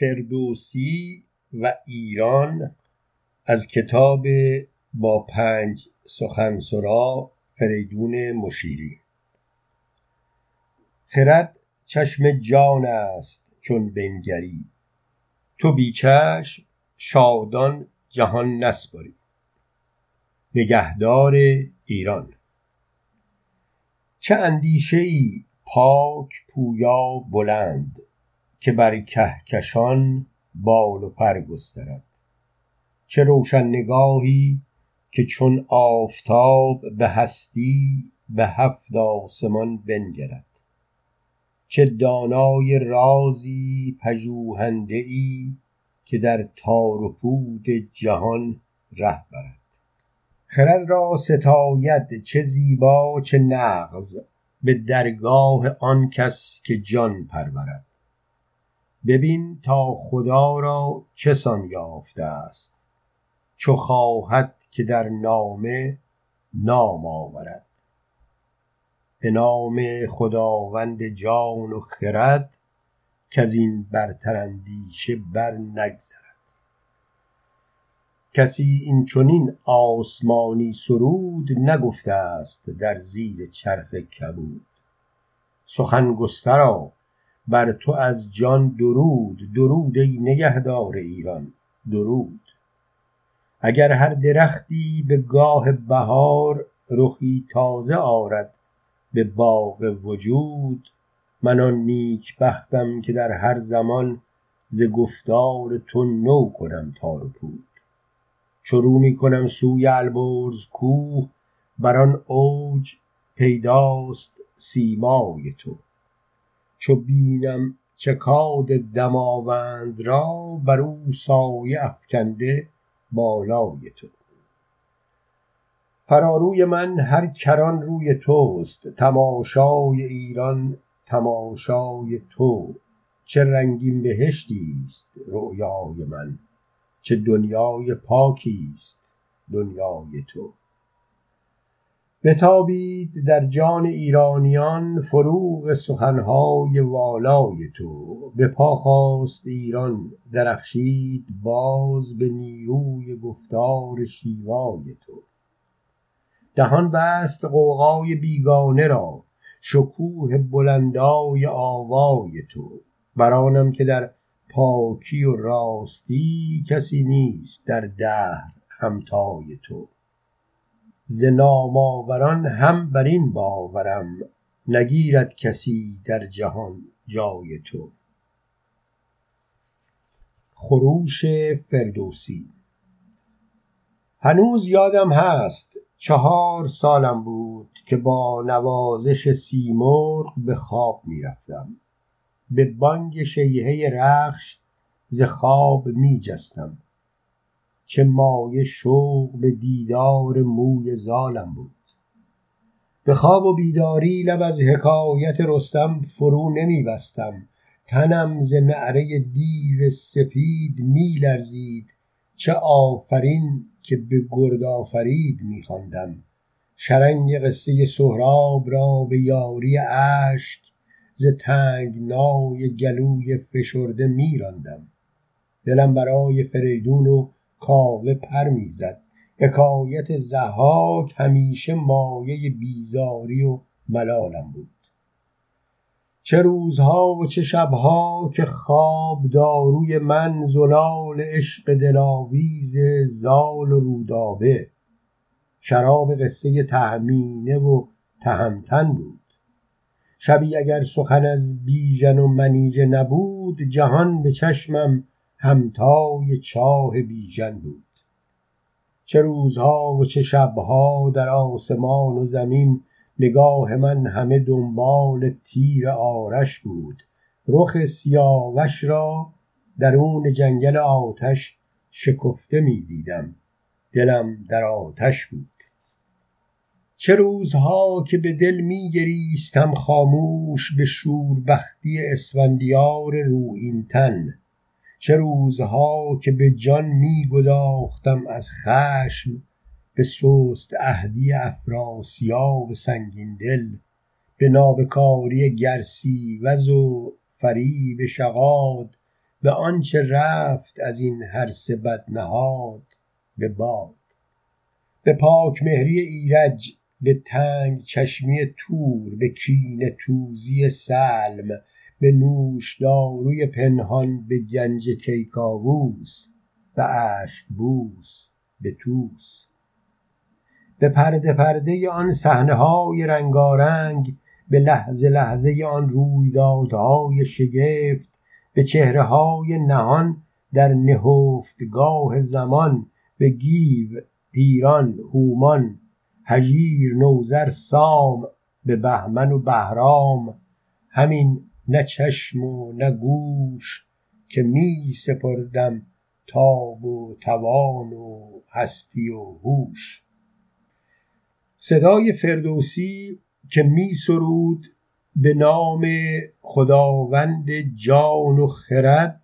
فردوسی و ایران از کتاب با پنج سخنسرا فریدون مشیری. خرد چشم جان است چون بنگری تو بی چشم شادان جهان نسپاری نگهدار ایران. چه اندیشه ای پاک پویا بلند که بر کهکشان بال و پر گسترد. چه روشن نگاهی که چون آفتاب به هستی به هفت آسمان بنگرد. چه دانای رازی پژوهنده ای که در تار و پود جهان ره برد. خرد را ستاید چه زیبا چه نغز به درگاه آن کس که جان پرورد. ببین تا خدا را چه یافته است. چو خواهد که در نامه نام آورد. به نام خداوند جان و خرد کز این برتر اندیشه بر نگذرد. کسی این چنین آسمانی سرود نگفته است در زیر چرخ کبود. سخن گسترا بر تو از جان درود درود ای نگهدار ایران درود. اگر هر درختی به گاه بهار رخی تازه آرد به باغ وجود من آن نیکبختم که در هر زمان ز گفتار تو نو کنم تار و پود. چو رو می کنم سوی البرز کوه بر آن اوج پیداست سیمای تو. چو بینم چکاد دماوند را بر او سایه افکنده بالای تو. فراروی من هر کران روی توست تماشای ایران تماشای تو. چه رنگین بهشتی است رؤیای من چه دنیای پاکی است دنیای تو. بتابید در جان ایرانیان فروغ سخنهای والای تو. به پا خاست ایران درخشید باز به نیروی گفتار شیوای تو. دهان بست غوغای بیگانه را شکوه بلندای آوای تو. بر آنم که در پاکی و راستی کسی نیست در دهر همتای تو. ز نام آوران هم بر این باورم نگیرد کسی در جهان جای تو. خروش فردوسی. هنوز یادم هست چهار سالم بود که با نوازش سیمرغ به خواب می رفتم به بانگ شیهه رخش ز خواب می جستم چه مایه شوق به دیدار موی زالم بود. به خواب و بیداری لب از حکایت رستم فرو نمی بستم. تنم ز نعره دیو سپید می لرزید. چه آفرین که به گرد آفرید می خواندم. شرنگ قصه سهراب را به یاری اشک ز تنگنای گلوی فشرده می راندم. دلم برای فریدون و کاوه پر می زد حکایت ضحاک همیشه مایه بیزاری و ملالم بود. چه روزها و چه شبها که خواب داروی من زلال عشق دلاویز زال و رودابه. شراب قصه تهمینه و تهمتن بود. شبی اگر سخن از بیژن و منیژه نبود جهان به چشمم همتای چاه بیژن بود. چه روزها و چه شبها در آسمان و زمین نگاه من همه دنبال تیر آرش بود. رخ سیاوش را درون جنگل آتش شکفته می دیدم. دلم در آتش بود. چه روزها که به دل می گریستم خاموش به شوربختی اسفندیار رویین تن. چه روزها که به جان می گداختم از خشم به سست عهدی افراسیاب سنگین دل به نابکاری گرسیوز و فریب شغاد به آنچه رفت از این هرسه بد نهاد به باد. به پاک مهری ایرج به تنگ چشمی تور به کینه توزی سلم به نوشداروی پنهان به گنج کیکاووس به اشک بوس به توس به پرده پرده آن صحنه های رنگارنگ به لحظه لحظه آن رویدادهای شگفت به چهره های نهان در نهفتگاه زمان به گیو پیران هومان هژیر نوذر سام به بهمن و بهرام. همین نه چشم و نه گوش که می سپردم تاب و توان و هستی و هوش. صدای فردوسی که می سرود به نام خداوند جان و خرد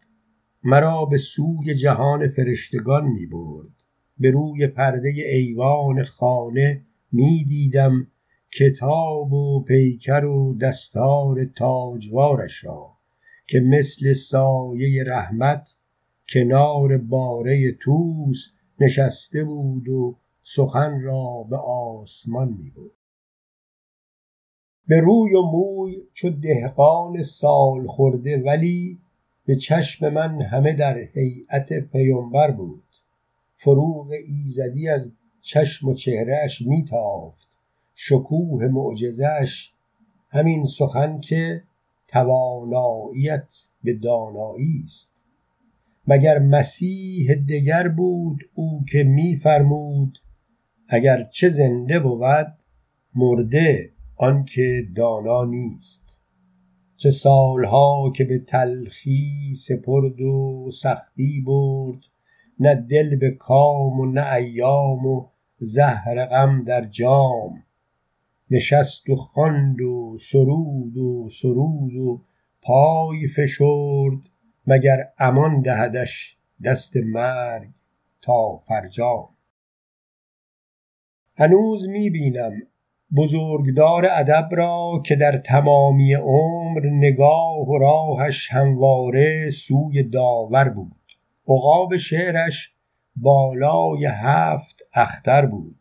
مرا به سوی جهان فرشتگان می برد. به روی پرده ایوان خانه می دیدم کتاب و پیکر و دستار تاجوارش را که مثل سایه رحمت کنار باره توس نشسته بود و سخن را به آسمان می بود به روی و موی چو دهقان سال خورده ولی به چشم من همه در هیئت پیمبر بود. فروغ ایزدی از چشم و چهرهش میتافت شکوه معجزش همین سخن که تواناییت به دانایی است. مگر مسیح دگر بود او که میفرمود اگر چه زنده بود مرده آنکه دانا نیست. چه سالها که به تلخی سپرد و سختی برد نه دل به کام و نه ایام و زهر غم در جام. نشست و خواند و سرود و سرود و پای فشرد مگر امان دهدش دست مرگ تا فرجام. هنوز می بینم بزرگدار ادب را که در تمامی عمر نگاه و راهش همواره سوی داور بود. عقاب شعرش بالای هفت اختر بود.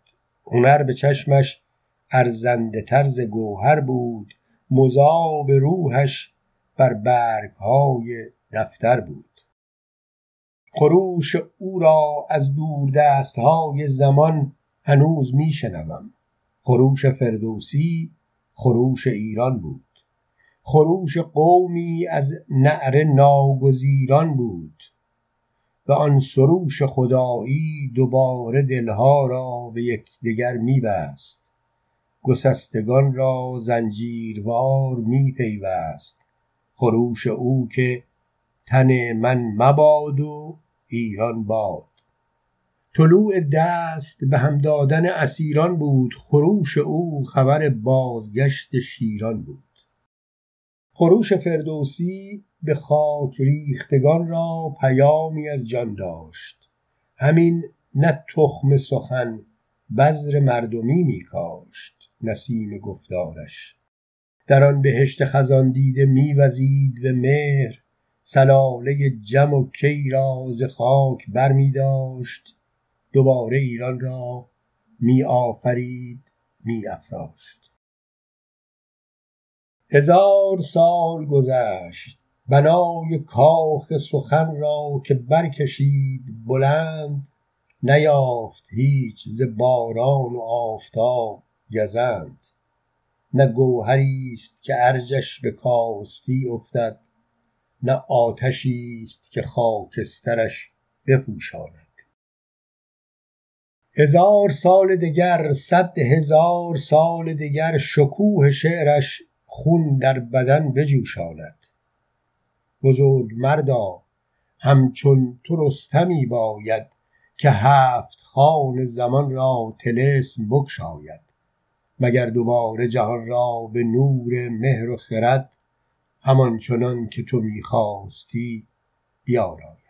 هنر به چشمش ارزنده تر گوهر بود مذاب روحش بر برگهای دفتر بود. خروش او را از دوردستهای زمان هنوز میشنوم خروش فردوسی خروش ایران بود. خروش قومی از نعره ناگزیران بود. و آن سروش خدایی دوباره دلها را به یکدیگر میبست گسستگان را زنجیروار میپیوست. خروش او که تن من مباد و ایران باد. طلوع دست به هم دادن اسیران بود. خروش او خبر بازگشت شیران بود. خروش فردوسی به خاک ریختگان را پیامی از جان داشت. همین نه تخم سخن بذر مردمی می کاشت نسیم گفتارش. در آن بهشت خزان دیده می وزید به مهر سلاله جم و کی را ز خاک بر می داشت دوباره ایران را می آفرید می افراشت هزار سال گذشت. بنای کاخ سخن را که برکشید بلند نیافت هیچ ز باران و آفتاب. گزند. نه گوهری است که ارجش به کاستی افتد نه آتشی است که خاکسترش بپوشاند. هزار سال دگر صد هزار سال دگر شکوه شعرش خون در بدن بجوشاند. بزرگمردا همچون تو رستمی باید که هفت خوان زمان را طلسم بگشاید. مگر دوباره جهان را به نور مهر و خرد همان چنان که تو می‌خواستی بیاراید